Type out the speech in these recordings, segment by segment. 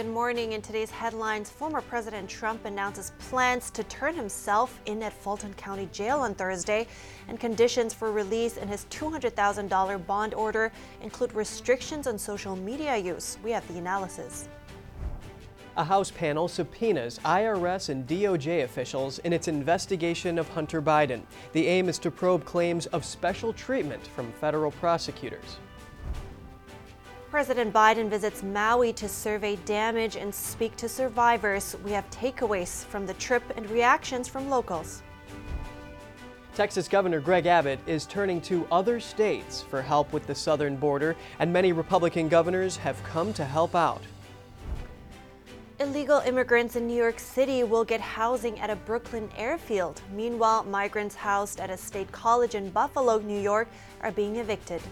Good morning. In today's headlines, former President Trump announces plans to turn himself in at Fulton County Jail on Thursday, and conditions for release in his $200,000 bond order include restrictions on social media use. We have the analysis. A House panel subpoenas IRS and DOJ officials in its investigation of Hunter Biden. The aim is to probe claims of special treatment from federal prosecutors. President Biden visits Maui to survey damage and speak to survivors. We have takeaways from the trip and reactions from locals. Texas Governor Greg Abbott is turning to other states for help with the southern border, and many Republican governors have come to help out. Illegal immigrants in New York City will get housing at a Brooklyn airfield. Meanwhile, migrants housed at a state college in Buffalo, New York, are being evicted.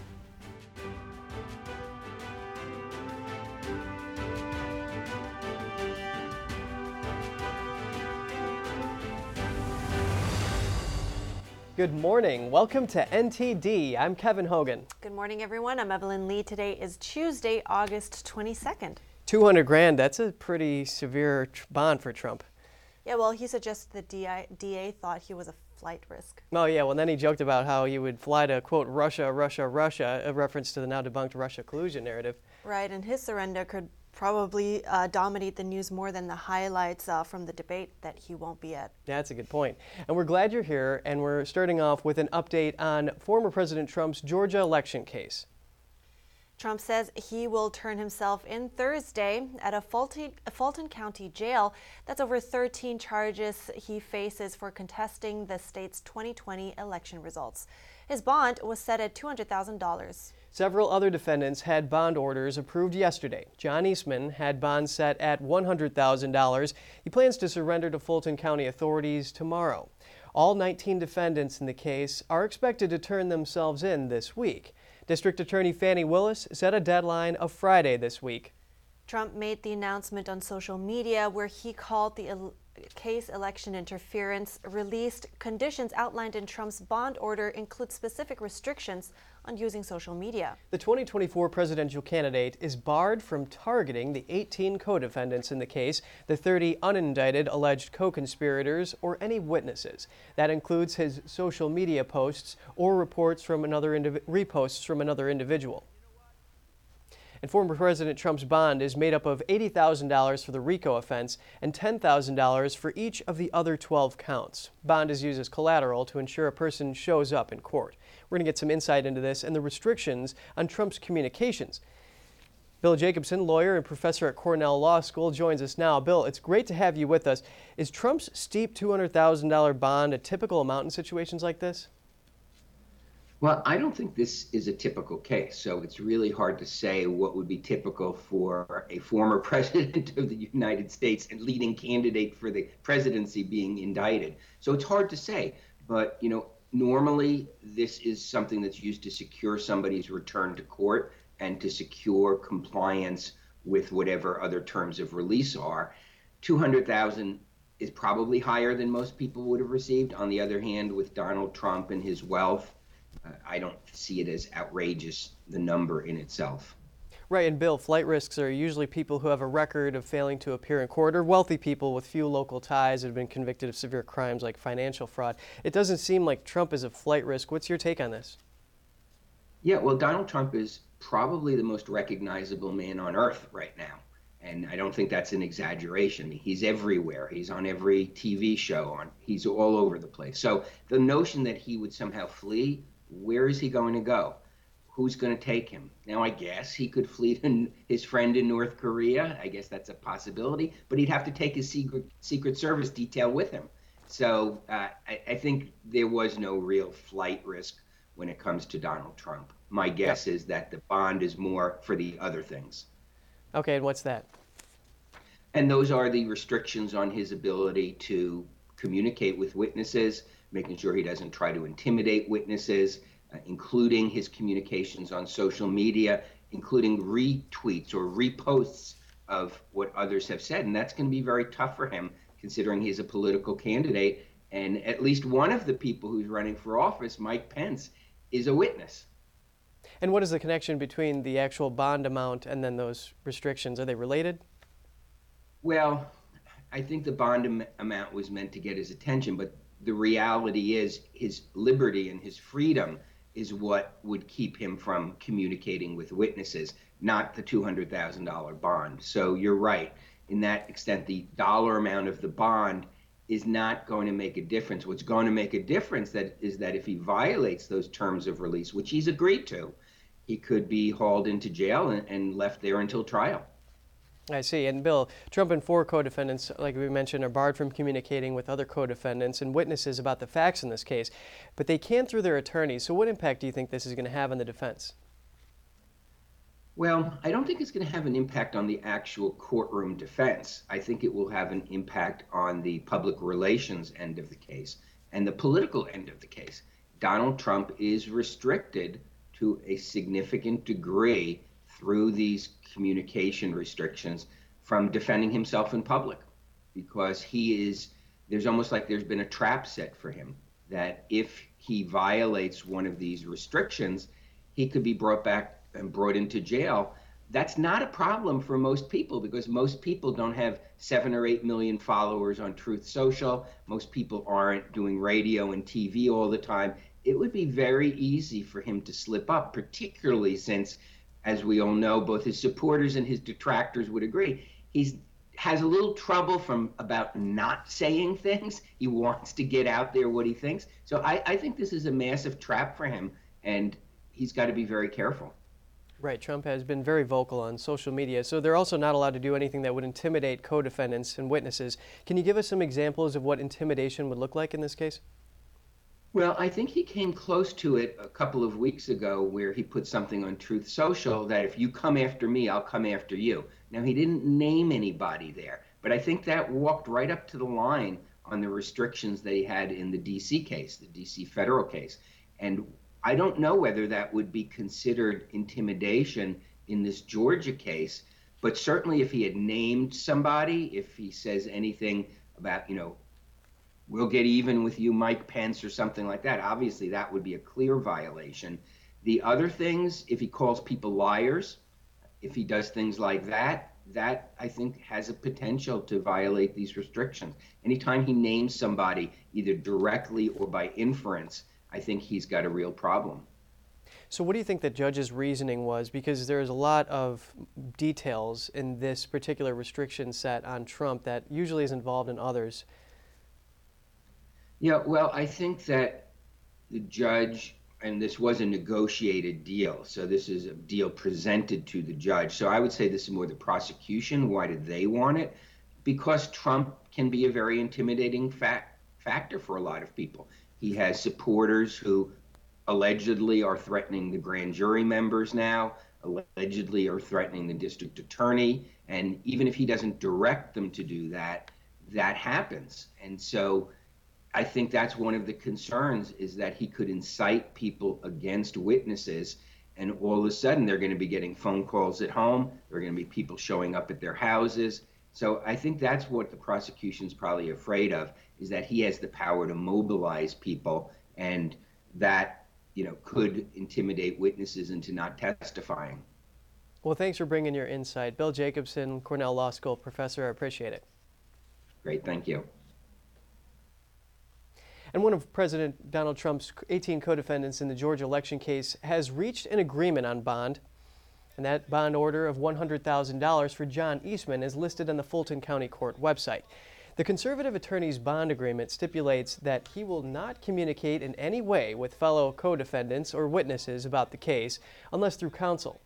Good morning. Welcome to NTD. I'm Kevin Hogan. Good morning, everyone. I'm Evelyn Lee. Today is Tuesday, August 22nd. 200 grand, that's a pretty severe tr- bond for Trump. Yeah, well, he suggested the DI, DA thought he was a flight risk. Oh, yeah, well, then he joked about how he would fly to, quote, Russia, Russia, Russia, a reference to the now debunked Russia collusion narrative. Right, and his surrender could probably uh, dominate the news more than the highlights uh, from the debate that he won't be at. That's a good point. And we're glad you're here, and we're starting off with an update on former President Trump's Georgia election case. Trump says he will turn himself in Thursday at a Fulton, a Fulton, County jail. That's over 13 charges he faces for contesting the state's 2020 election results. His bond was set at $200,000. Several other defendants had bond orders approved yesterday. John Eastman had bonds set at $100,000. He plans to surrender to Fulton County authorities tomorrow. All 19 defendants in the case are expected to turn themselves in this week. District Attorney Fani Willis set a deadline of Friday this week. Trump made the announcement on social media where he called the el- case election interference. Released conditions outlined in Trump's bond order include specific restrictions on using social media. The 2024 presidential candidate is barred from targeting the 18 co defendants in the case, the 30 unindicted alleged co conspirators, or any witnesses. That includes his social media posts or reports from another reposts from another individual. And former President Trump's bond is made up of $80,000 for the RICO offense and $10,000 for each of the other 12 counts. Bond is used as collateral to ensure a person shows up in court. We're going to get some insight into this and the restrictions on Trump's communications. Bill Jacobson, lawyer and professor at Cornell Law School, joins us now. Bill, it's great to have you with us. Is Trump's steep $200,000 bond a typical amount in situations like this? Well, I don't think this is a typical case. So it's really hard to say what would be typical for a former president of the United States and leading candidate for the presidency being indicted. So it's hard to say. But, you know, normally this is something that's used to secure somebody's return to court and to secure compliance with whatever other terms of release are. 200,000 is probably higher than most people would have received. On the other hand, with Donald Trump and his wealth, uh, I don't see it as outrageous, the number in itself. Right, and Bill, flight risks are usually people who have a record of failing to appear in court or wealthy people with few local ties that have been convicted of severe crimes like financial fraud. It doesn't seem like Trump is a flight risk. What's your take on this? Yeah, well, Donald Trump is probably the most recognizable man on earth right now. And I don't think that's an exaggeration. He's everywhere. He's on every TV show. On he's all over the place. So the notion that he would somehow flee, where is he going to go? Who's going to take him? Now, I guess he could flee to his friend in North Korea. I guess that's a possibility. But he'd have to take his secret Secret Service detail with him. So uh, I, I think there was no real flight risk when it comes to Donald Trump. My guess is that the bond is more for the other things. Okay, and what's that? And those are the restrictions on his ability to communicate with witnesses, making sure he doesn't try to intimidate witnesses, uh, including his communications on social media, including retweets or reposts of what others have said. And that's going to be very tough for him, considering he's a political candidate. And at least one of the people who's running for office, Mike Pence, is a witness. And what is the connection between the actual bond amount and then those restrictions? Are they related? Well, I think the bond am- amount was meant to get his attention, but the reality is his liberty and his freedom is what would keep him from communicating with witnesses, not the $200,000 bond. So you're right. In that extent, the dollar amount of the bond is not going to make a difference. What's going to make a difference that is that if he violates those terms of release, which he's agreed to, he could be hauled into jail and, and left there until trial. I see. And Bill, Trump and four co-defendants, like we mentioned, are barred from communicating with other co-defendants and witnesses about the facts in this case, but they can through their attorneys. So what impact do you think this is going to have on the defense? Well, I don't think it's going to have an impact on the actual courtroom defense. I think it will have an impact on the public relations end of the case and the political end of the case. Donald Trump is restricted to a significant degree through these communication restrictions from defending himself in public because he is there's almost like there's been a trap set for him that if he violates one of these restrictions, he could be brought back and brought into jail, that's not a problem for most people because most people don't have seven or eight million followers on Truth Social. Most people aren't doing radio and TV all the time. It would be very easy for him to slip up, particularly since, as we all know, both his supporters and his detractors would agree, he's has a little trouble from about not saying things. He wants to get out there what he thinks. So I, I think this is a massive trap for him, and he's got to be very careful. Right. Trump has been very vocal on social media, so they're also not allowed to do anything that would intimidate co defendants and witnesses. Can you give us some examples of what intimidation would look like in this case? Well, I think he came close to it a couple of weeks ago where he put something on Truth Social that if you come after me, I'll come after you. Now, he didn't name anybody there, but I think that walked right up to the line on the restrictions they had in the DC case, the DC federal case. And I don't know whether that would be considered intimidation in this Georgia case, but certainly if he had named somebody, if he says anything about, you know, we'll get even with you, Mike Pence, or something like that, obviously that would be a clear violation. The other things, if he calls people liars, if he does things like that, that I think has a potential to violate these restrictions. Anytime he names somebody, either directly or by inference, I think he's got a real problem. So, what do you think the judge's reasoning was? Because there's a lot of details in this particular restriction set on Trump that usually is involved in others. Yeah, well, I think that the judge, and this was a negotiated deal, so this is a deal presented to the judge. So I would say this is more the prosecution. Why did they want it? Because Trump can be a very intimidating fact, factor for a lot of people. He has supporters who allegedly are threatening the grand jury members now, allegedly are threatening the district attorney. And even if he doesn't direct them to do that, that happens. And so I think that's one of the concerns is that he could incite people against witnesses. And all of a sudden, they're going to be getting phone calls at home. There are going to be people showing up at their houses. So I think that's what the prosecution's probably afraid of is that he has the power to mobilize people and that you know could intimidate witnesses into not testifying. Well, thanks for bringing your insight. Bill Jacobson, Cornell Law School professor, I appreciate it. Great, thank you. And one of President Donald Trump's 18 co defendants in the Georgia election case has reached an agreement on bond. And that bond order of $100,000 for John Eastman is listed on the Fulton County Court website. The conservative attorney's bond agreement stipulates that he will not communicate in any way with fellow co defendants or witnesses about the case unless through counsel.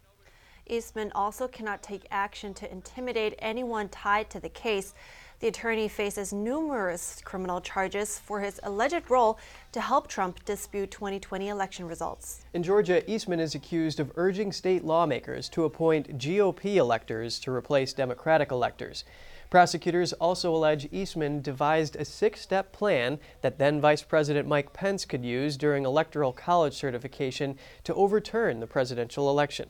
Eastman also cannot take action to intimidate anyone tied to the case. The attorney faces numerous criminal charges for his alleged role to help Trump dispute 2020 election results. In Georgia, Eastman is accused of urging state lawmakers to appoint GOP electors to replace Democratic electors. Prosecutors also allege Eastman devised a six step plan that then Vice President Mike Pence could use during Electoral College certification to overturn the presidential election.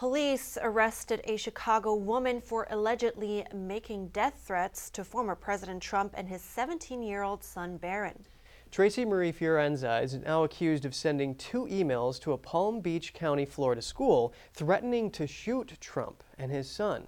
Police arrested a Chicago woman for allegedly making death threats to former President Trump and his 17 year old son Barron. Tracy Marie Fiorenza is now accused of sending two emails to a Palm Beach County, Florida school threatening to shoot Trump and his son.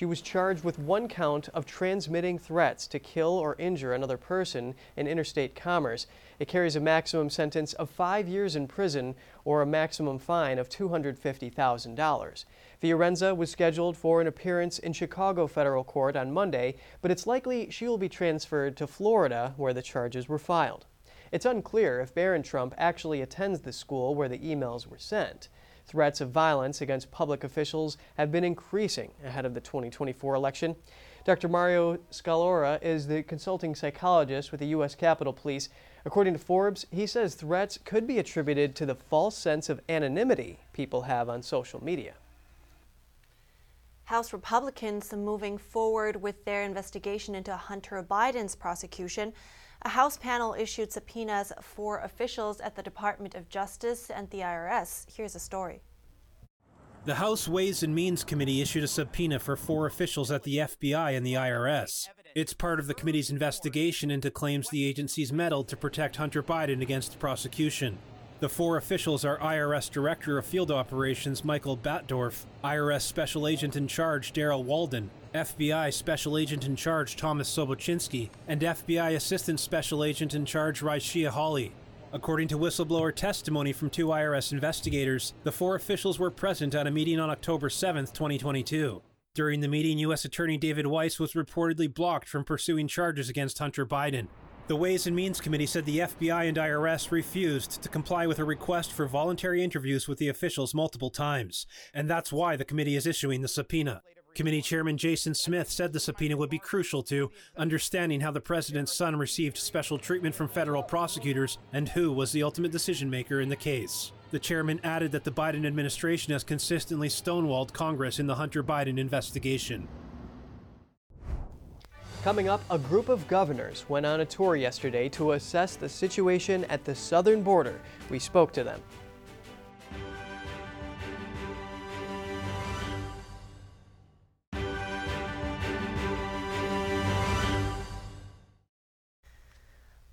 She was charged with one count of transmitting threats to kill or injure another person in interstate commerce. It carries a maximum sentence of five years in prison or a maximum fine of $250,000. Fiorenza was scheduled for an appearance in Chicago federal court on Monday, but it's likely she will be transferred to Florida, where the charges were filed. It's unclear if Barron Trump actually attends the school where the emails were sent. Threats of violence against public officials have been increasing ahead of the 2024 election. Dr. Mario Scalora is the consulting psychologist with the U.S. Capitol Police. According to Forbes, he says threats could be attributed to the false sense of anonymity people have on social media. House Republicans moving forward with their investigation into Hunter Biden's prosecution. A House panel issued subpoenas for officials at the Department of Justice and the IRS. Here's a story. The House Ways and Means Committee issued a subpoena for four officials at the FBI and the IRS. It's part of the committee's investigation into claims the agencies meddled to protect Hunter Biden against prosecution. The four officials are IRS Director of Field Operations Michael Batdorf, IRS Special Agent in Charge Darrell Waldon, FBI Special Agent in Charge Thomas Sobocinski, and FBI Assistant Special Agent in Charge Ryeshia Holley. According to whistleblower testimony from two IRS investigators, the four officials were present at a meeting on October 7, 2022. During the meeting, U.S. Attorney David Weiss was reportedly blocked from pursuing charges against Hunter Biden. The Ways and Means Committee said the FBI and IRS refused to comply with a request for voluntary interviews with the officials multiple times, and that's why the committee is issuing the subpoena. Committee Chairman Jason Smith said the subpoena would be crucial to understanding how the president's son received special treatment from federal prosecutors and who was the ultimate decision maker in the case. The chairman added that the Biden administration has consistently stonewalled Congress in the Hunter Biden investigation. Coming up, a group of governors went on a tour yesterday to assess the situation at the southern border. We spoke to them.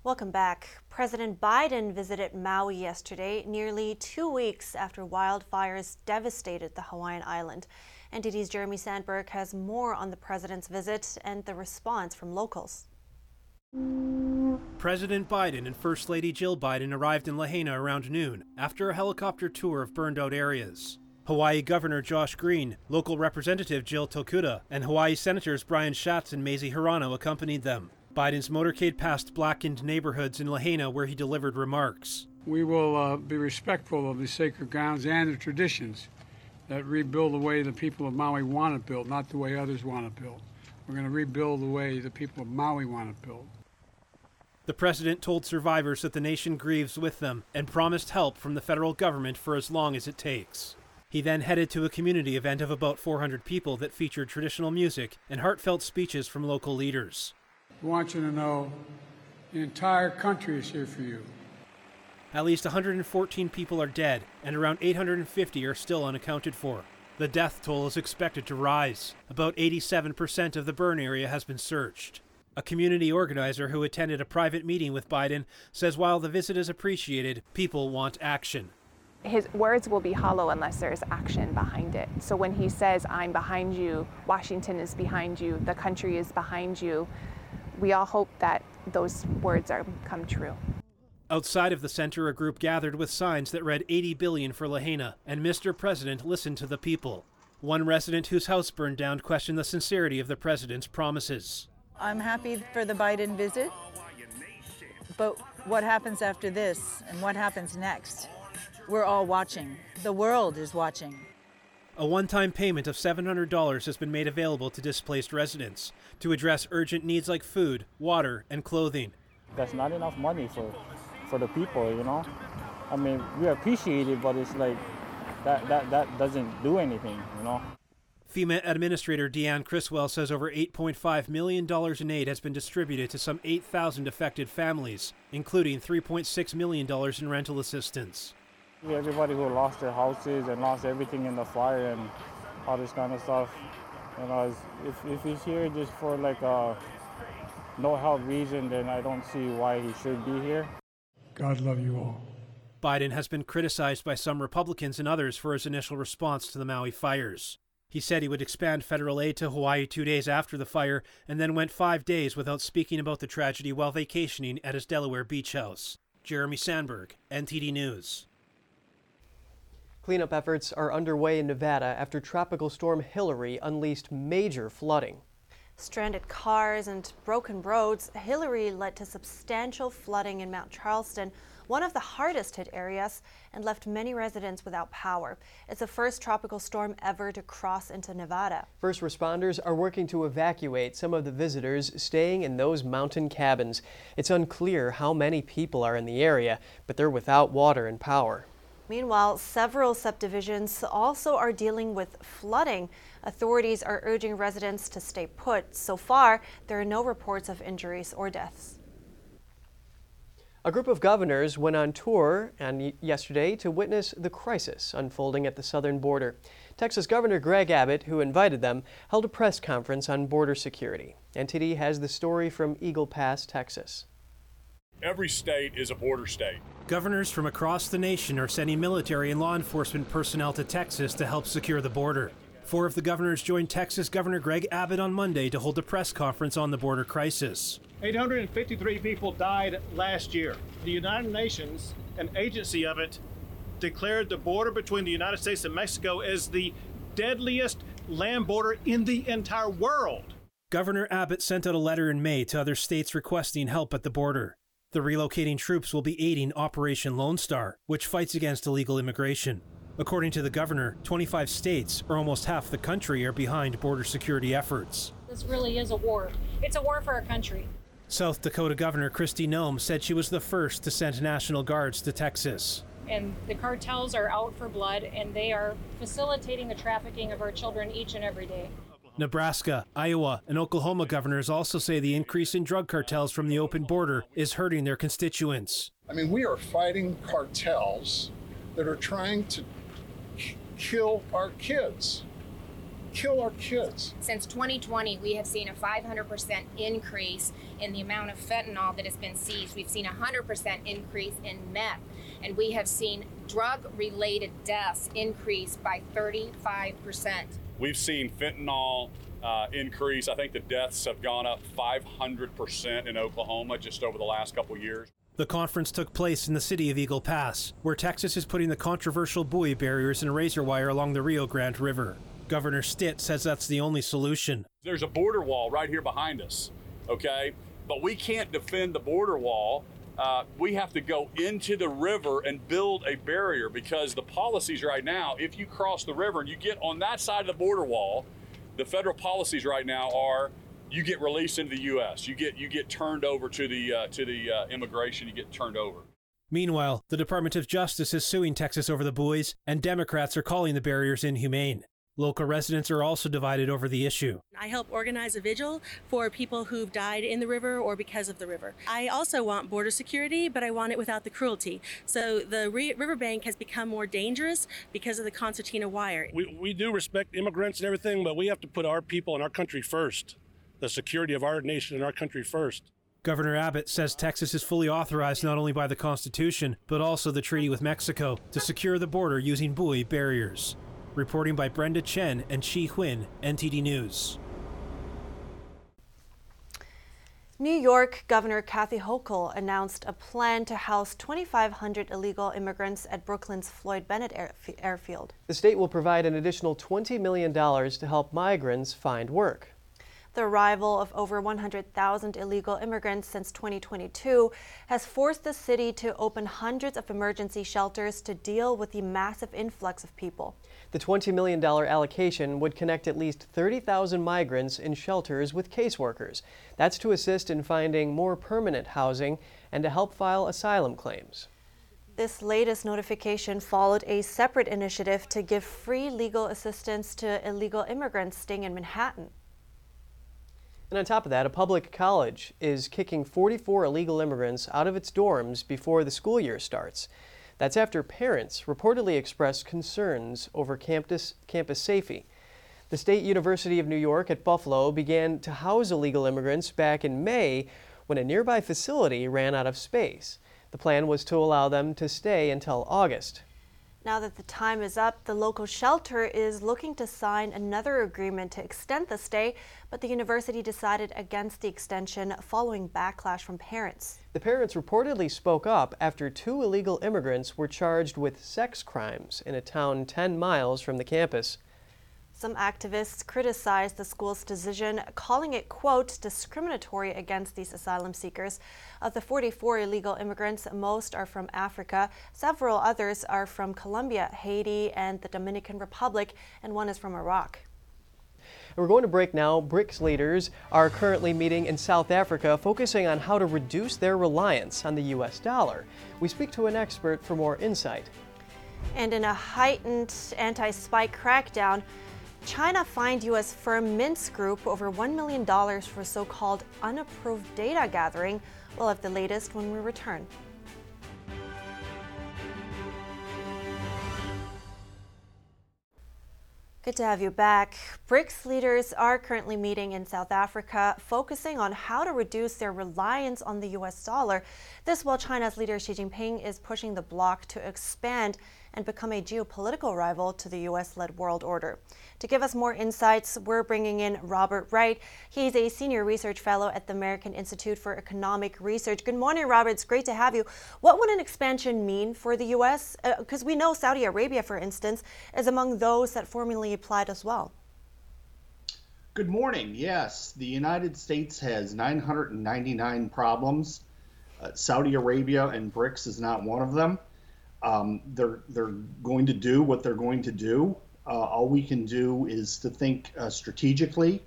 Welcome back. President Biden visited Maui yesterday, nearly two weeks after wildfires devastated the Hawaiian island. NTD's Jeremy Sandberg has more on the president's visit and the response from locals. President Biden and First Lady Jill Biden arrived in Lahaina around noon after a helicopter tour of burned out areas. Hawaii Governor Josh Green, local Representative Jill Tokuda, and Hawaii Senators Brian Schatz and Mazie Hirono accompanied them. Biden's motorcade passed blackened neighborhoods in Lahaina where he delivered remarks. We will uh, be respectful of the sacred grounds and the traditions that rebuild the way the people of Maui want it built, not the way others want it built. We're going to rebuild the way the people of Maui want it built. The president told survivors that the nation grieves with them and promised help from the federal government for as long as it takes. He then headed to a community event of about 400 people that featured traditional music and heartfelt speeches from local leaders. I want you to know the entire country is here for you. At least 114 people are dead, and around 850 are still unaccounted for. The death toll is expected to rise. About 87% of the burn area has been searched. A community organizer who attended a private meeting with Biden says while the visit is appreciated, people want action. His words will be hollow unless there's action behind it. So when he says, I'm behind you, Washington is behind you, the country is behind you, we all hope that those words are come true. Outside of the center, a group gathered with signs that read 80 billion for Lahaina and Mr. President, listen to the people. One resident whose house burned down questioned the sincerity of the president's promises. I'm happy for the Biden visit, but what happens after this and what happens next? We're all watching. The world is watching. A one time payment of $700 has been made available to displaced residents to address urgent needs like food, water, and clothing. That's not enough money for, for the people, you know? I mean, we appreciate it, but it's like that, that, that doesn't do anything, you know? FEMA Administrator Deanne Criswell says over $8.5 million in aid has been distributed to some 8,000 affected families, including $3.6 million in rental assistance. Everybody who lost their houses and lost everything in the fire and all this kind of stuff, you know, if, if he's here just for like a no help reason, then I don't see why he should be here. God love you all. Biden has been criticized by some Republicans and others for his initial response to the Maui fires. He said he would expand federal aid to Hawaii two days after the fire and then went five days without speaking about the tragedy while vacationing at his Delaware beach house. Jeremy Sandberg, NTD News. Cleanup efforts are underway in Nevada after Tropical Storm Hillary unleashed major flooding. Stranded cars and broken roads, Hillary led to substantial flooding in Mount Charleston, one of the hardest hit areas, and left many residents without power. It's the first tropical storm ever to cross into Nevada. First responders are working to evacuate some of the visitors staying in those mountain cabins. It's unclear how many people are in the area, but they're without water and power. Meanwhile, several subdivisions also are dealing with flooding. Authorities are urging residents to stay put. So far, there are no reports of injuries or deaths. A group of governors went on tour and yesterday to witness the crisis unfolding at the southern border. Texas Governor Greg Abbott, who invited them, held a press conference on border security. NTD has the story from Eagle Pass, Texas. Every state is a border state. Governors from across the nation are sending military and law enforcement personnel to Texas to help secure the border. Four of the governors joined Texas Governor Greg Abbott on Monday to hold a press conference on the border crisis. 853 people died last year. The United Nations, an agency of it, declared the border between the United States and Mexico as the deadliest land border in the entire world. Governor Abbott sent out a letter in May to other states requesting help at the border. The relocating troops will be aiding Operation Lone Star, which fights against illegal immigration. According to the governor, 25 states, or almost half the country, are behind border security efforts. This really is a war. It's a war for our country. South Dakota Governor Kristi Noem said she was the first to send National Guards to Texas. And the cartels are out for blood, and they are facilitating the trafficking of our children each and every day. Nebraska, Iowa, and Oklahoma governors also say the increase in drug cartels from the open border is hurting their constituents. I mean, we are fighting cartels that are trying to kill our kids. Kill our kids. Since 2020, we have seen a 500% increase in the amount of fentanyl that has been seized. We've seen a 100% increase in meth, and we have seen drug related deaths increase by 35%. We've seen fentanyl uh, increase. I think the deaths have gone up 500% in Oklahoma just over the last couple years. The conference took place in the city of Eagle Pass, where Texas is putting the controversial buoy barriers and razor wire along the Rio Grande River. Governor Stitt says that's the only solution. There's a border wall right here behind us, okay? But we can't defend the border wall uh, we have to go into the river and build a barrier because the policies right now, if you cross the river and you get on that side of the border wall, the federal policies right now are you get released into the U.S. You get you get turned over to the uh, to the uh, immigration. You get turned over. Meanwhile, the Department of Justice is suing Texas over the buoys, and Democrats are calling the barriers inhumane. Local residents are also divided over the issue. I help organize a vigil for people who've died in the river or because of the river. I also want border security, but I want it without the cruelty. So the re- riverbank has become more dangerous because of the concertina wire. We, we do respect immigrants and everything, but we have to put our people and our country first, the security of our nation and our country first. Governor Abbott says Texas is fully authorized not only by the Constitution, but also the treaty with Mexico to secure the border using buoy barriers. Reporting by Brenda Chen and Chi Huynh, NTD News. New York Governor Kathy Hochul announced a plan to house 2,500 illegal immigrants at Brooklyn's Floyd Bennett airfield. The state will provide an additional $20 million to help migrants find work. The arrival of over 100,000 illegal immigrants since 2022 has forced the city to open hundreds of emergency shelters to deal with the massive influx of people. The $20 million allocation would connect at least 30,000 migrants in shelters with caseworkers. That's to assist in finding more permanent housing and to help file asylum claims. This latest notification followed a separate initiative to give free legal assistance to illegal immigrants staying in Manhattan. And on top of that, a public college is kicking 44 illegal immigrants out of its dorms before the school year starts. That's after parents reportedly expressed concerns over campus, campus safety. The State University of New York at Buffalo began to house illegal immigrants back in May when a nearby facility ran out of space. The plan was to allow them to stay until August. Now that the time is up, the local shelter is looking to sign another agreement to extend the stay, but the university decided against the extension following backlash from parents. The parents reportedly spoke up after two illegal immigrants were charged with sex crimes in a town 10 miles from the campus. Some activists criticized the school's decision, calling it, quote, discriminatory against these asylum seekers. Of the 44 illegal immigrants, most are from Africa. Several others are from Colombia, Haiti, and the Dominican Republic, and one is from Iraq. We're going to break now. BRICS leaders are currently meeting in South Africa, focusing on how to reduce their reliance on the U.S. dollar. We speak to an expert for more insight. And in a heightened anti spike crackdown, China fined U.S. firm Mintz Group over $1 million for so called unapproved data gathering. We'll have the latest when we return. Good to have you back. BRICS leaders are currently meeting in South Africa, focusing on how to reduce their reliance on the US dollar. This while China's leader Xi Jinping is pushing the bloc to expand and become a geopolitical rival to the US led world order. To give us more insights, we're bringing in Robert Wright. He's a senior research fellow at the American Institute for Economic Research. Good morning, Robert. It's great to have you. What would an expansion mean for the US? Because uh, we know Saudi Arabia, for instance, is among those that formally applied as well. Good morning. Yes, the United States has 999 problems. Uh, Saudi Arabia and BRICS is not one of them. Um, they're they're going to do what they're going to do. Uh, all we can do is to think uh, strategically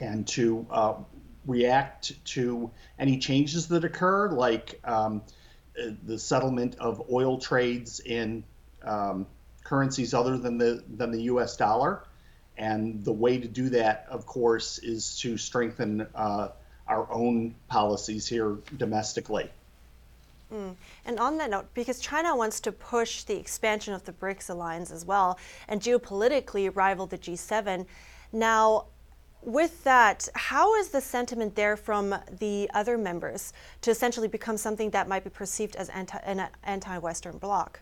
and to uh, react to any changes that occur, like um, uh, the settlement of oil trades in um, currencies other than the than the U.S. dollar. And the way to do that, of course, is to strengthen uh, our own policies here domestically. Mm. And on that note, because China wants to push the expansion of the BRICS alliance as well and geopolitically rival the G7, now with that, how is the sentiment there from the other members to essentially become something that might be perceived as anti, an anti-Western bloc?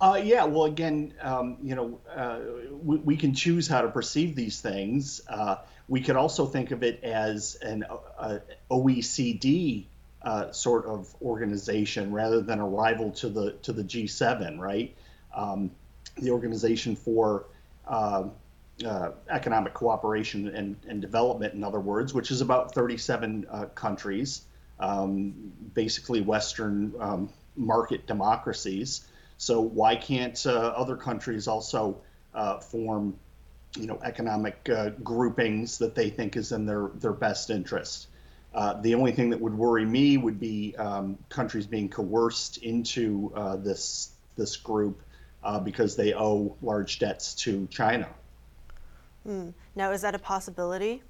Uh, yeah, well, again, um, you know, uh, we, we, can choose how to perceive these things. Uh, we could also think of it as an uh, OECD uh, sort of organization rather than a rival to the to the G7, right? Um, the Organization for uh, uh, Economic Cooperation and, and, Development, in other words, which is about 37 uh, countries, um, basically Western um, market democracies. So why can't uh, other countries also uh, form, you know, economic groupings that they think is in their their best interest? Uh, the only thing that would worry me would be um, countries being coerced into uh, this this group uh, because they owe large debts to China. Hmm. Now, is that a possibility?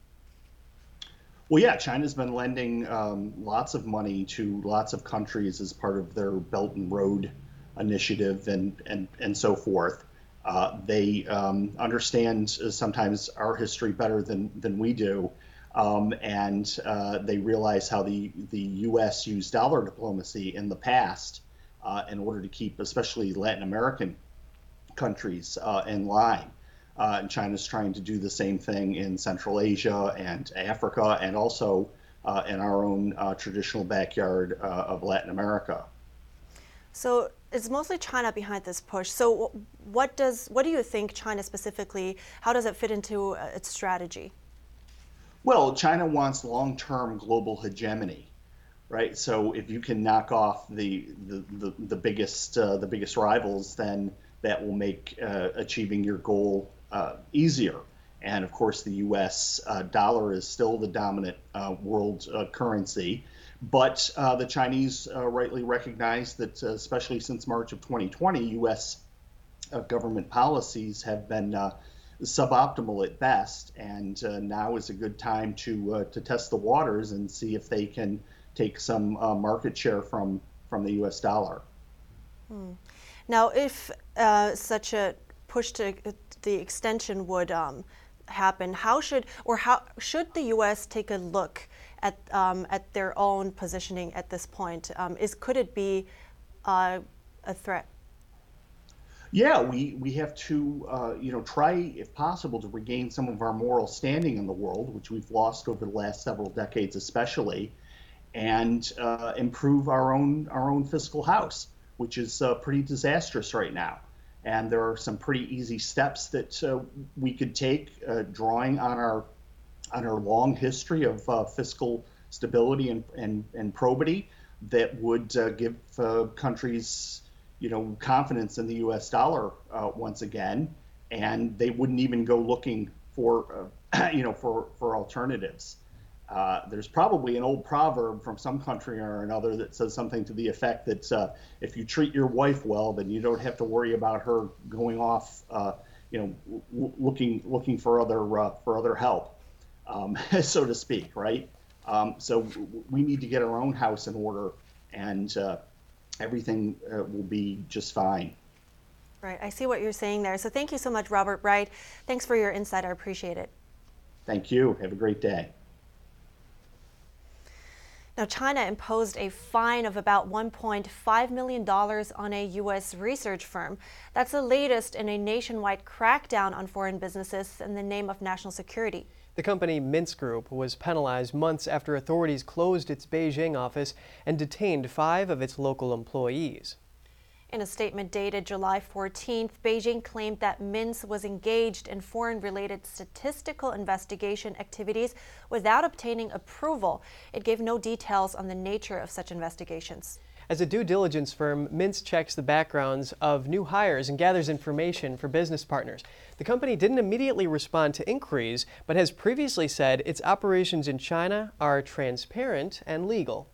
Well, yeah, China's been lending um, lots of money to lots of countries as part of their Belt and Road initiative and and and so forth. Uh, they um, understand sometimes our history better than than we do. Um, and uh, they realize how the, the U.S. used dollar diplomacy in the past uh, in order to keep, especially Latin American countries, uh, in line. Uh, and China's trying to do the same thing in Central Asia and Africa, and also uh, in our own uh, traditional backyard of Latin America. So it's mostly China behind this push. So what does what do you think China specifically? How does it fit into its strategy? Well, China wants long-term global hegemony, right? So if you can knock off the the, the, the biggest uh, the biggest rivals, then that will make uh, achieving your goal uh, easier. And of course, the U.S. Uh, dollar is still the dominant uh, world uh, currency. But the Chinese rightly recognize that, especially since March of 2020, U.S. government policies have been suboptimal at best. And uh, now is a good time to uh, to test the waters and see if they can take some uh, market share from from the U.S. dollar. Hmm. Now, if uh, such a push to the extension would um, happen, how should or how should the U.S. take a look at um, at their own positioning at this point? Um, is could it be uh, a threat? Yeah, we, we have to, uh, you know, try, if possible, to regain some of our moral standing in the world, which we've lost over the last several decades, especially, and uh, improve our own our own fiscal house, which is uh, pretty disastrous right now. And there are some pretty easy steps that uh, we could take, uh, drawing on our on our long history of uh, fiscal stability and, and, and probity, that would give countries you know, confidence in the U.S. dollar uh, once again, and they wouldn't even go looking for, uh, you know, for for alternatives. Uh, there's probably an old proverb from some country or another that says something to the effect that uh, if you treat your wife well, then you don't have to worry about her going off, uh, you know, w- looking looking for other uh, for other help, um, so to speak, right? Um, so we need to get our own house in order and everything uh, will be just fine. Right. I see what you're saying there. So thank you so much, Robert Wright. Thanks for your insight. I appreciate it. Thank you. Have a great day. Now, China imposed a fine of about $1.5 million on a U.S. research firm. That's the latest in a nationwide crackdown on foreign businesses in the name of national security. The company Mintz Group was penalized months after authorities closed its Beijing office and detained five of its local employees. In a statement dated July 14th, Beijing claimed that Mintz was engaged in foreign related statistical investigation activities without obtaining approval. It gave no details on the nature of such investigations. As a due diligence firm, Mintz checks the backgrounds of new hires and gathers information for business partners. The company didn't immediately respond to inquiries, but has previously said its operations in China are transparent and legal.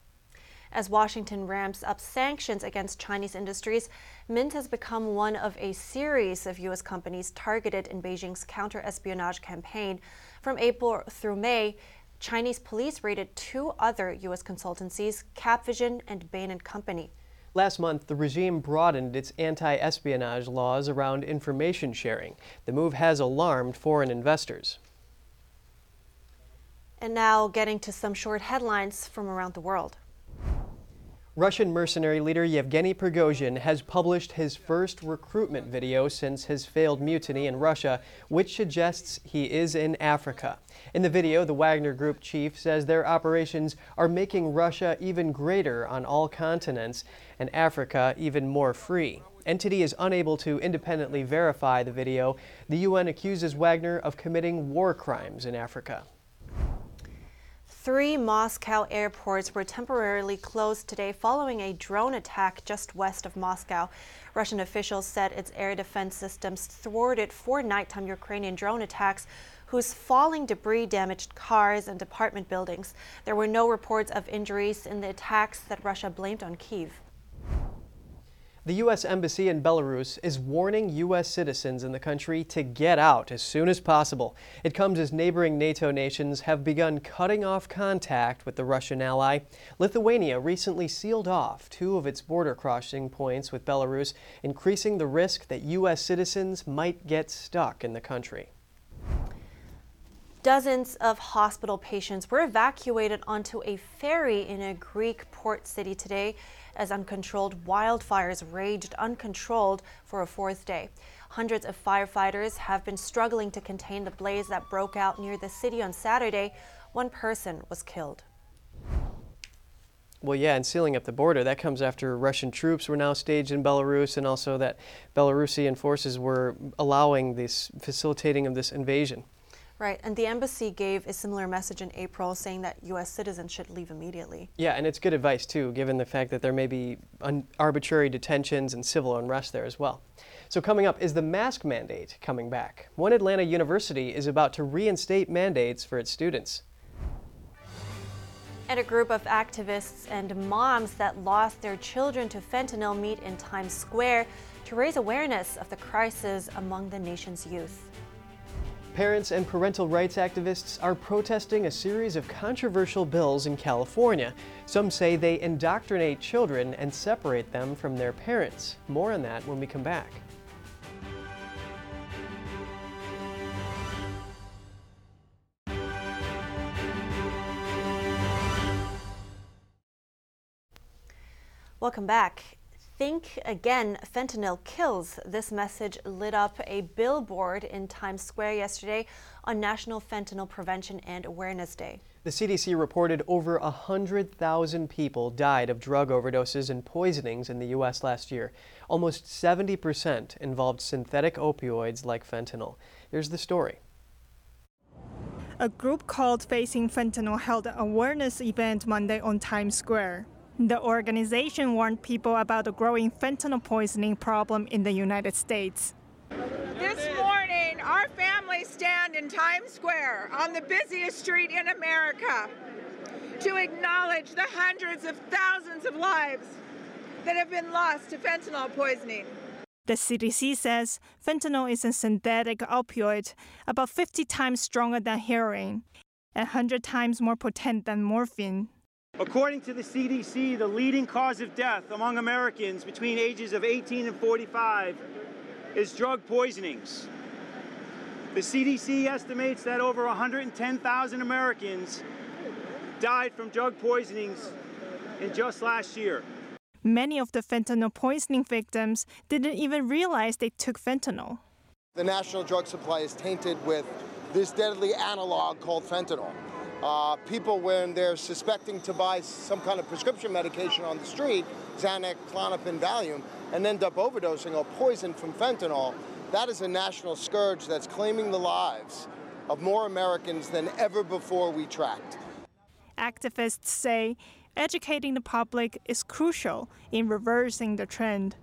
As Washington ramps up sanctions against Chinese industries, Mintz has become one of a series of U.S. companies targeted in Beijing's counter espionage campaign. From April through May, Chinese police raided two other U.S. consultancies, Capvision and Bain & Company. Last month, the regime broadened its anti espionage laws around information sharing. The move has alarmed foreign investors. And now, getting to some short headlines from around the world. Russian mercenary leader Yevgeny Prigozhin has published his first recruitment video since his failed mutiny in Russia, which suggests he is in Africa. In the video, the Wagner Group chief says their operations are making Russia even greater on all continents and Africa even more free. NTD is unable to independently verify the video. The UN accuses Wagner of committing war crimes in Africa. Three Moscow airports were temporarily closed today following a drone attack just west of Moscow. Russian officials said its air defense systems thwarted four nighttime Ukrainian drone attacks whose falling debris damaged cars and apartment buildings. There were no reports of injuries in the attacks that Russia blamed on Kiev. The U.S. Embassy in Belarus is warning U.S. citizens in the country to get out as soon as possible. It comes as neighboring NATO nations have begun cutting off contact with the Russian ally. Lithuania recently sealed off two of its border crossing points with Belarus, increasing the risk that U.S. citizens might get stuck in the country. Dozens of hospital patients were evacuated onto a ferry in a Greek port city today as uncontrolled wildfires raged uncontrolled for a fourth day. Hundreds of firefighters have been struggling to contain the blaze that broke out near the city on Saturday. One person was killed. Well, yeah, and sealing up the border, that comes after Russian troops were now staged in Belarus and also that Belarusian forces were allowing this, facilitating of this invasion. Right, and the embassy gave a similar message in April saying that U.S. citizens should leave immediately. Yeah, and it's good advice too, given the fact that there may be arbitrary detentions and civil unrest there as well. So, coming up is the mask mandate coming back. One Atlanta university is about to reinstate mandates for its students. And a group of activists and moms that lost their children to fentanyl meet in Times Square to raise awareness of the crisis among the nation's youth. Parents and parental rights activists are protesting a series of controversial bills in California. Some say they indoctrinate children and separate them from their parents. More on that when we come back. Welcome back. Think again, fentanyl kills. This message lit up a billboard in Times Square yesterday on National Fentanyl Prevention and Awareness Day. The CDC reported over 100,000 people died of drug overdoses and poisonings in the U.S. last year. Almost 70% involved synthetic opioids like fentanyl. Here's the story. A group called Facing Fentanyl held an awareness event Monday on Times Square. The organization warned people about the growing fentanyl poisoning problem in the United States. This morning, our families stand in Times Square on the busiest street in America to acknowledge the hundreds of thousands of lives that have been lost to fentanyl poisoning. The CDC says fentanyl is a synthetic opioid about 50 times stronger than heroin and 100 times more potent than morphine. According to the CDC, the leading cause of death among Americans between ages of 18 and 45 is drug poisonings. The CDC estimates that over 110,000 Americans died from drug poisonings in just last year. Many of the fentanyl poisoning victims didn't even realize they took fentanyl. The national drug supply is tainted with this deadly analog called fentanyl. Uh, people, when they're suspecting to buy some kind of prescription medication on the street, Xanax, Klonopin, Valium, and end up overdosing or poisoned from fentanyl, that is a national scourge that's claiming the lives of more Americans than ever before we tracked. Activists say educating the public is crucial in reversing the trend.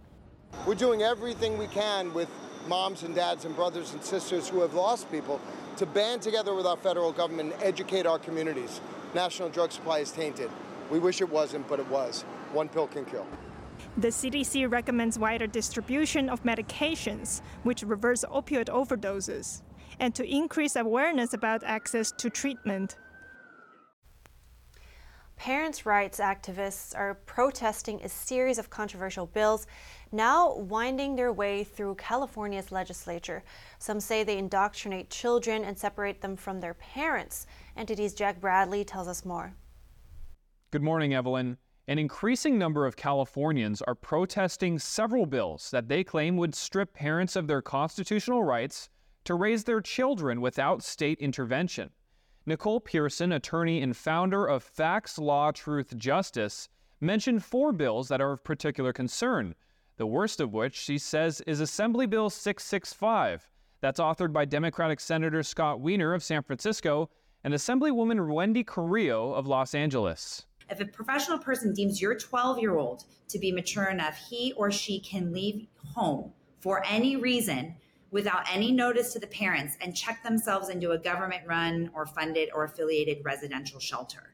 We're doing everything we can with moms and dads and brothers and sisters who have lost people to band together with our federal government and educate our communities. National drug supply is tainted. We wish it wasn't, but it was. One pill can kill. The CDC recommends wider distribution of medications which reverse opioid overdoses and to increase awareness about access to treatment. Parents' rights activists are protesting a series of controversial bills now winding their way through California's legislature. Some say they indoctrinate children and separate them from their parents. NTD's Jack Bradley tells us more. Good morning, Evelyn. An increasing number of Californians are protesting several bills that they claim would strip parents of their constitutional rights to raise their children without state intervention. Nicole Pearson, attorney and founder of Facts, Law, Truth, Justice, mentioned four bills that are of particular concern, the worst of which she says is Assembly Bill 665, that's authored by Democratic Senator Scott Wiener of San Francisco and Assemblywoman Wendy Carrillo of Los Angeles. If a professional person deems your 12 year old to be mature enough, he or she can leave home for any reason without any notice to the parents and check themselves into a government run or funded or affiliated residential shelter.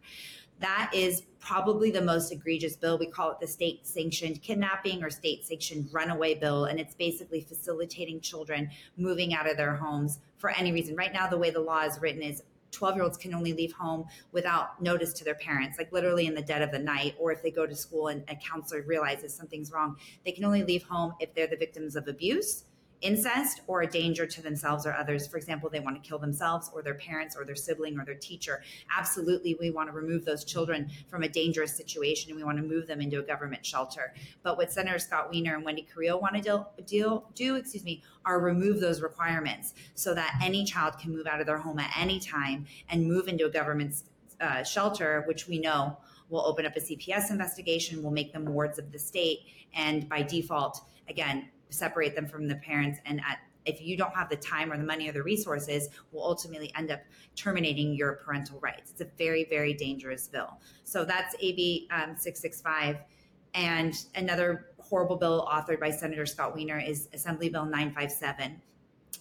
That is probably the most egregious bill. We call it the state sanctioned kidnapping or state sanctioned runaway bill. And it's basically facilitating children moving out of their homes for any reason. Right now, the way the law is written is 12 year olds can only leave home without notice to their parents, like literally in the dead of the night, or if they go to school and a counselor realizes something's wrong. They can only leave home if they're the victims of abuse incest or a danger to themselves or others. For example, they want to kill themselves or their parents or their sibling or their teacher. Absolutely, we want to remove those children from a dangerous situation and we want to move them into a government shelter. But what Senator Scott Wiener and Wendy Carrillo want to deal, deal, do, excuse me, are remove those requirements so that any child can move out of their home at any time and move into a government uh, shelter, which we know will open up a CPS investigation, will make them wards of the state, and by default, again, separate them from the parents and at if you don't have the time or the money or the resources, will ultimately end up terminating your parental rights. It's a very, very dangerous bill. So that's AB um, 665. And another horrible bill authored by Senator Scott Wiener is Assembly Bill 957.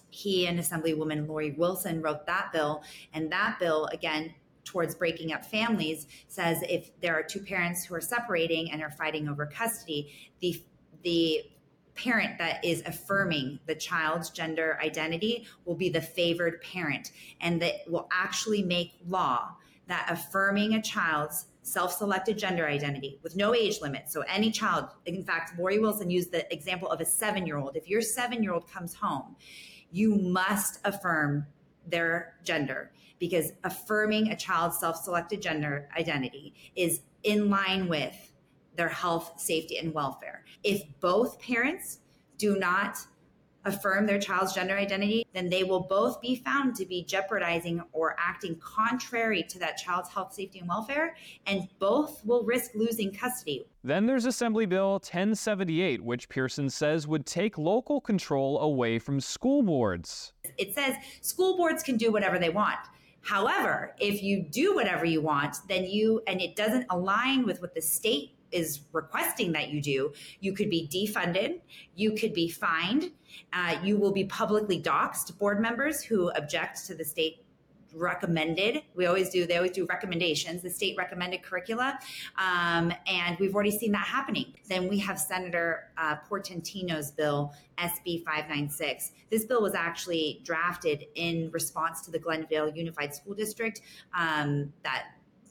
He and Assemblywoman Lori Wilson wrote that bill. And that bill, again, towards breaking up families, says if there are two parents who are separating and are fighting over custody, the the parent that is affirming the child's gender identity will be the favored parent and that will actually make law that affirming a child's self-selected gender identity with no age limit so any child in fact lori wilson used the example of a seven-year-old if your seven-year-old comes home you must affirm their gender because affirming a child's self-selected gender identity is in line with their health, safety, and welfare. If both parents do not affirm their child's gender identity, then they will both be found to be jeopardizing or acting contrary to that child's health, safety, and welfare, and both will risk losing custody. Then there's Assembly Bill 1078, which Pearson says would take local control away from school boards. It says school boards can do whatever they want. However, if you do whatever you want, then you, and it doesn't align with what the state is requesting that you do, you could be defunded, you could be fined, uh, you will be publicly doxxed. Board members who object to the state recommended we always do they always do recommendations the state recommended curricula um, and we've already seen that happening then we have senator uh, portantino's bill sb 596 this bill was actually drafted in response to the glendale unified school district um, that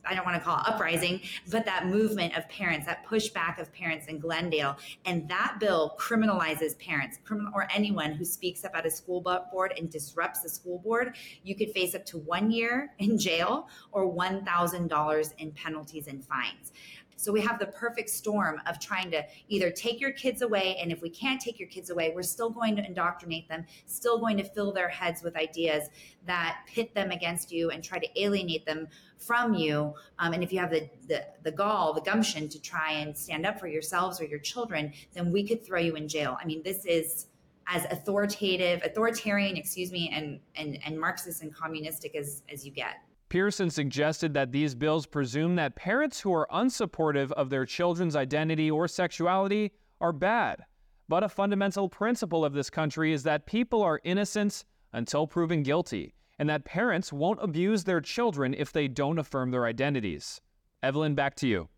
I don't want to call it uprising, but that movement of parents, that pushback of parents in Glendale. And that bill criminalizes parents criminal, or anyone who speaks up at a school board and disrupts the school board. You could face up to one year in jail or $1,000 in penalties and fines. So we have the perfect storm of trying to either take your kids away, and if we can't take your kids away, we're still going to indoctrinate them, still going to fill their heads with ideas that pit them against you and try to alienate them from you. Um, and if you have the, the the gall, the gumption to try and stand up for yourselves or your children, then we could throw you in jail. I mean, this is as authoritative, authoritarian, excuse me, and and and Marxist and communistic as as you get. Pearson suggested that these bills presume that parents who are unsupportive of their children's identity or sexuality are bad. But a fundamental principle of this country is that people are innocent until proven guilty, and that parents won't abuse their children if they don't affirm their identities. Evelyn, back to you.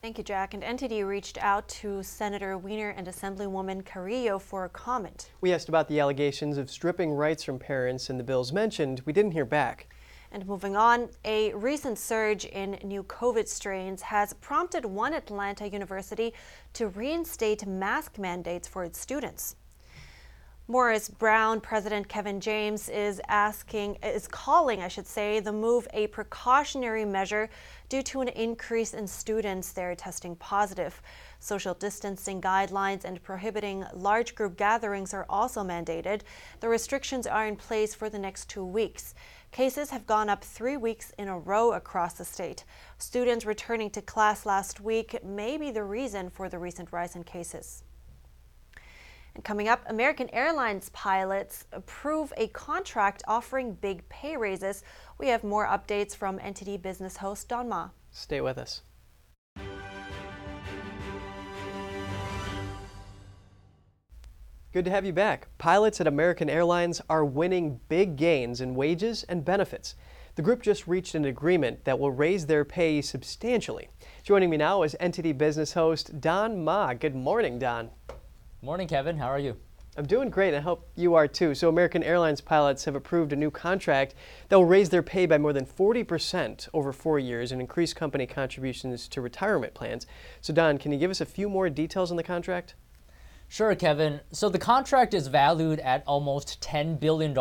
Thank you, Jack. And NTD reached out to Senator Wiener and Assemblywoman Carrillo for a comment. We asked about the allegations of stripping rights from parents in the bills mentioned. We didn't hear back. And moving on, a recent surge in new COVID strains has prompted one Atlanta university to reinstate mask mandates for its students. Morris Brown President Kevin James is asking is calling, I should say, the move a precautionary measure due to an increase in students there testing positive. Social distancing guidelines and prohibiting large group gatherings are also mandated. The restrictions are in place for the next 2 weeks. Cases have gone up three weeks in a row across the state. Students returning to class last week may be the reason for the recent rise in cases. And coming up, American Airlines pilots approve a contract offering big pay raises. We have more updates from NTD business host Don Ma. Stay with us. Good to have you back. Pilots at American Airlines are winning big gains in wages and benefits. The group just reached an agreement that will raise their pay substantially. Joining me now is NTD business host Don Ma. Good morning, Don. Morning, Kevin. How are you? I'm doing great. I hope you are too. So, American Airlines pilots have approved a new contract that will raise their pay by more than 40% over four years and increase company contributions to retirement plans. So, Don, can you give us a few more details on the contract? Sure, Kevin. So the contract is valued at almost $10 billion.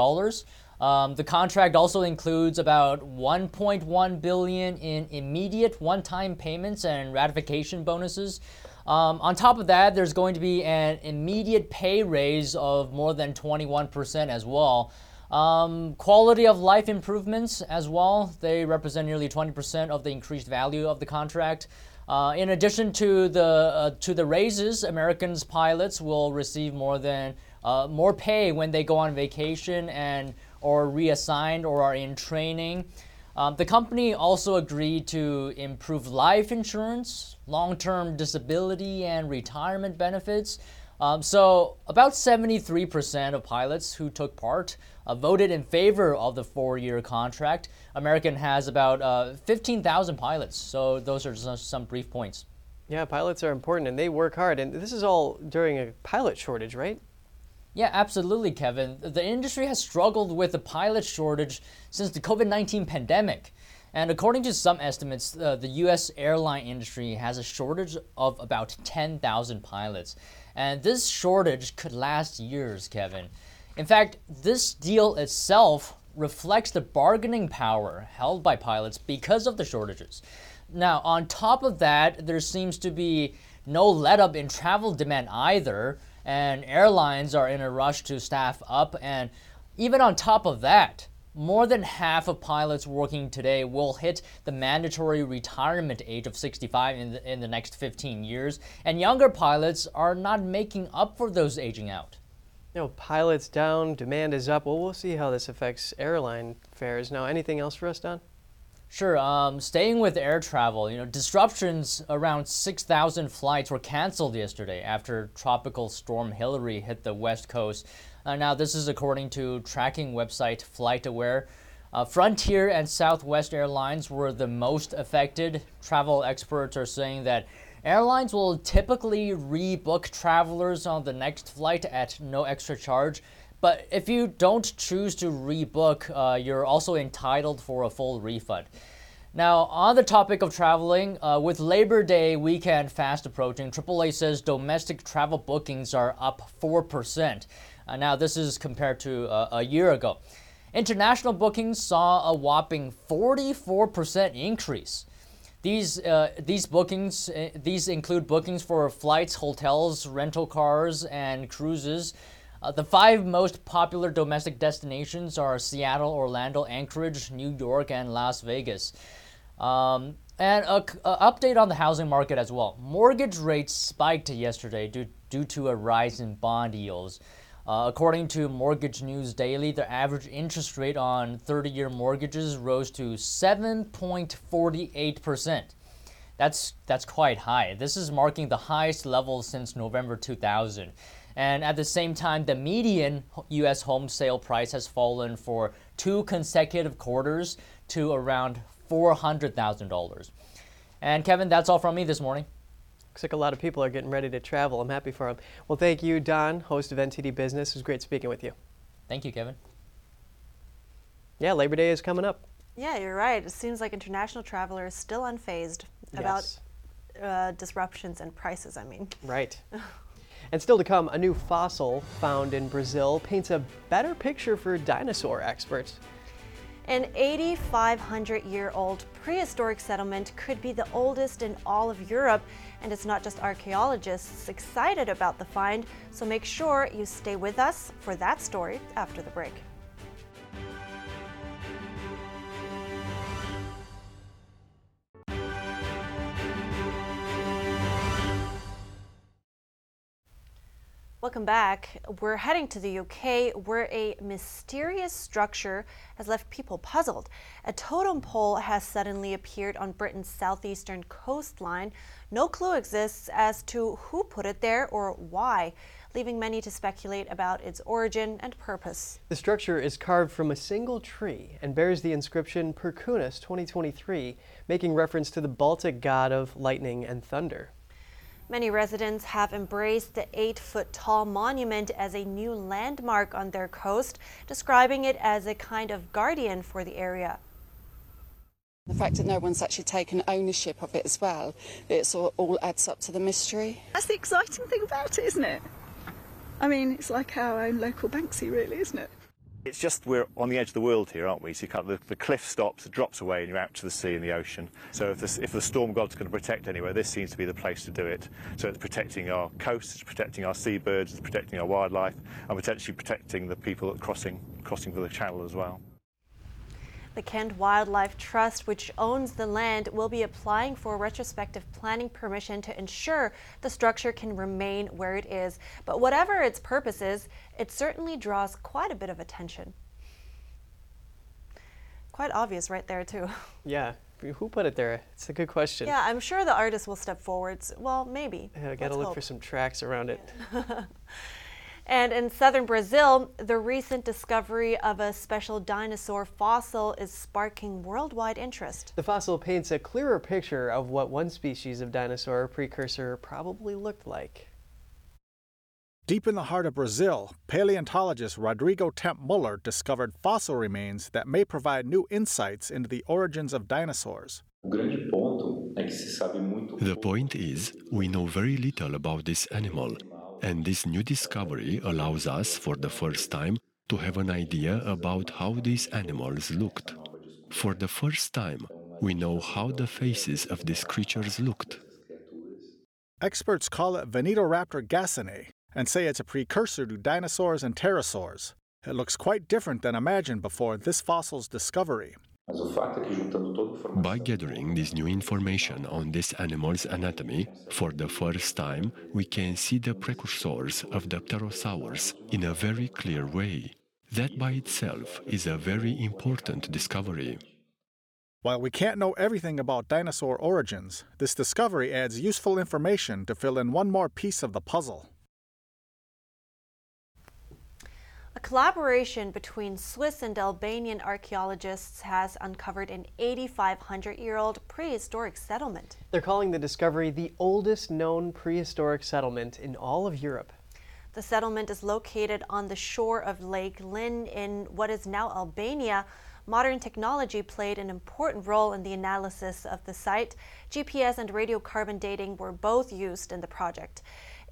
Um, the contract also includes about 1.1 billion in immediate one-time payments and ratification bonuses. Um, on top of that, there's going to be an immediate pay raise of more than 21% as well. Um, quality of life improvements as well. They represent nearly 20% of the increased value of the contract. Uh, in addition to the uh, to the raises, Americans pilots will receive more than uh, more pay when they go on vacation and or reassigned or are in training. Um, the company also agreed to improve life insurance, long-term disability, and retirement benefits. Um, so, about 73% of pilots who took part uh, voted in favor of the four year contract. American has about uh, 15,000 pilots. So, those are just some brief points. Yeah, pilots are important and they work hard. And this is all during a pilot shortage, right? Yeah, absolutely, Kevin. The industry has struggled with a pilot shortage since the COVID 19 pandemic. And according to some estimates, uh, the U.S. airline industry has a shortage of about 10,000 pilots. And this shortage could last years, Kevin. In fact, this deal itself reflects the bargaining power held by pilots because of the shortages. Now, on top of that, there seems to be no let up in travel demand either, and airlines are in a rush to staff up. And even on top of that, more than half of pilots working today will hit the mandatory retirement age of 65 in the, in the next 15 years, and younger pilots are not making up for those aging out. You know, pilots down, demand is up. Well, we'll see how this affects airline fares. Now, anything else for us, Don? Sure. Um, staying with air travel, you know, disruptions around 6,000 flights were canceled yesterday after tropical storm Hilary hit the west coast. Uh, now, this is according to tracking website FlightAware. Uh, Frontier and Southwest Airlines were the most affected. Travel experts are saying that airlines will typically rebook travelers on the next flight at no extra charge. But if you don't choose to rebook, uh, you're also entitled for a full refund. Now, on the topic of traveling, uh, with Labor Day weekend fast approaching, AAA says domestic travel bookings are up 4%. Uh, now, this is compared to uh, a year ago. International bookings saw a whopping 44% increase. These uh, these bookings uh, these include bookings for flights, hotels, rental cars, and cruises. Uh, the five most popular domestic destinations are Seattle, Orlando, Anchorage, New York, and Las Vegas. Um, and a, a, update on the housing market as well. Mortgage rates spiked yesterday due, due to a rise in bond yields. Uh, according to Mortgage News Daily, the average interest rate on 30 year mortgages rose to 7.48%. That's, that's quite high. This is marking the highest level since November 2000. And at the same time, the median U.S. home sale price has fallen for two consecutive quarters to around $400,000. And Kevin, that's all from me this morning. Looks like a lot of people are getting ready to travel. I'm happy for them. Well, thank you, Don, host of NTD Business. It was great speaking with you. Thank you, Kevin. Yeah, Labor Day is coming up. Yeah, you're right. It seems like international travelers still unfazed yes. about uh, disruptions and prices, I mean. Right. and still to come, a new fossil found in Brazil paints a better picture for dinosaur experts. An 8,500 year old prehistoric settlement could be the oldest in all of Europe, and it's not just archaeologists excited about the find, so make sure you stay with us for that story after the break. Welcome back. We're heading to the UK where a mysterious structure has left people puzzled. A totem pole has suddenly appeared on Britain's southeastern coastline. No clue exists as to who put it there or why, leaving many to speculate about its origin and purpose. The structure is carved from a single tree and bears the inscription Perkunas 2023, making reference to the Baltic god of lightning and thunder. Many residents have embraced the eight foot tall monument as a new landmark on their coast, describing it as a kind of guardian for the area. The fact that no one's actually taken ownership of it as well, it all, all adds up to the mystery. That's the exciting thing about it, isn't it? I mean, it's like our own local Banksy, really, isn't it? It's just we're on the edge of the world here, aren't we? So the, the, cliff stops, it drops away, and you're out to the sea and the ocean. So if, if the storm god's going to protect anywhere, this seems to be the place to do it. So it's protecting our coast, it's protecting our seabirds, it's protecting our wildlife, and potentially protecting the people crossing crossing the channel as well. The Kent Wildlife Trust, which owns the land, will be applying for retrospective planning permission to ensure the structure can remain where it is. But whatever its purpose is, it certainly draws quite a bit of attention. Quite obvious right there, too. Yeah. Who put it there? It's a good question. Yeah, I'm sure the artist will step forwards. Well, maybe. Yeah, I gotta look hope. for some tracks around it. Yeah. And in southern Brazil, the recent discovery of a special dinosaur fossil is sparking worldwide interest. The fossil paints a clearer picture of what one species of dinosaur precursor probably looked like. Deep in the heart of Brazil, paleontologist Rodrigo Temp Muller discovered fossil remains that may provide new insights into the origins of dinosaurs. The point is, we know very little about this animal and this new discovery allows us, for the first time, to have an idea about how these animals looked. For the first time, we know how the faces of these creatures looked. Experts call it Venetoraptor gassenae and say it's a precursor to dinosaurs and pterosaurs. It looks quite different than imagined before this fossil's discovery. By gathering this new information on this animal's anatomy, for the first time, we can see the precursors of the pterosaurs in a very clear way. That by itself is a very important discovery. While we can't know everything about dinosaur origins, this discovery adds useful information to fill in one more piece of the puzzle. A collaboration between Swiss and Albanian archaeologists has uncovered an 8,500 year old prehistoric settlement. They're calling the discovery the oldest known prehistoric settlement in all of Europe. The settlement is located on the shore of Lake Lyn in what is now Albania. Modern technology played an important role in the analysis of the site. GPS and radiocarbon dating were both used in the project.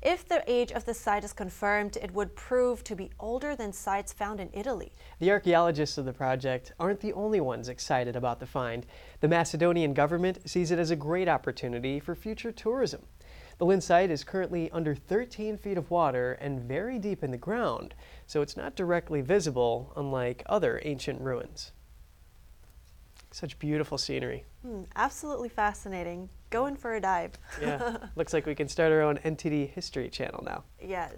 If the age of the site is confirmed, it would prove to be older than sites found in Italy. The archaeologists of the project aren't the only ones excited about the find. The Macedonian government sees it as a great opportunity for future tourism. The Lyn site is currently under 13 feet of water and very deep in the ground, so it's not directly visible, unlike other ancient ruins. Such beautiful scenery. Hmm, absolutely fascinating. Going for a dive. yeah, looks like we can start our own NTD History channel now. Yeah,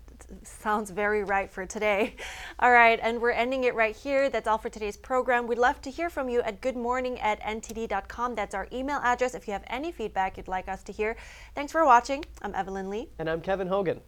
sounds very right for today. All right, and we're ending it right here. That's all for today's program. We'd love to hear from you at goodmorning at ntd.com. That's our email address if you have any feedback you'd like us to hear. Thanks for watching. I'm Evelyn Lee. And I'm Kevin Hogan.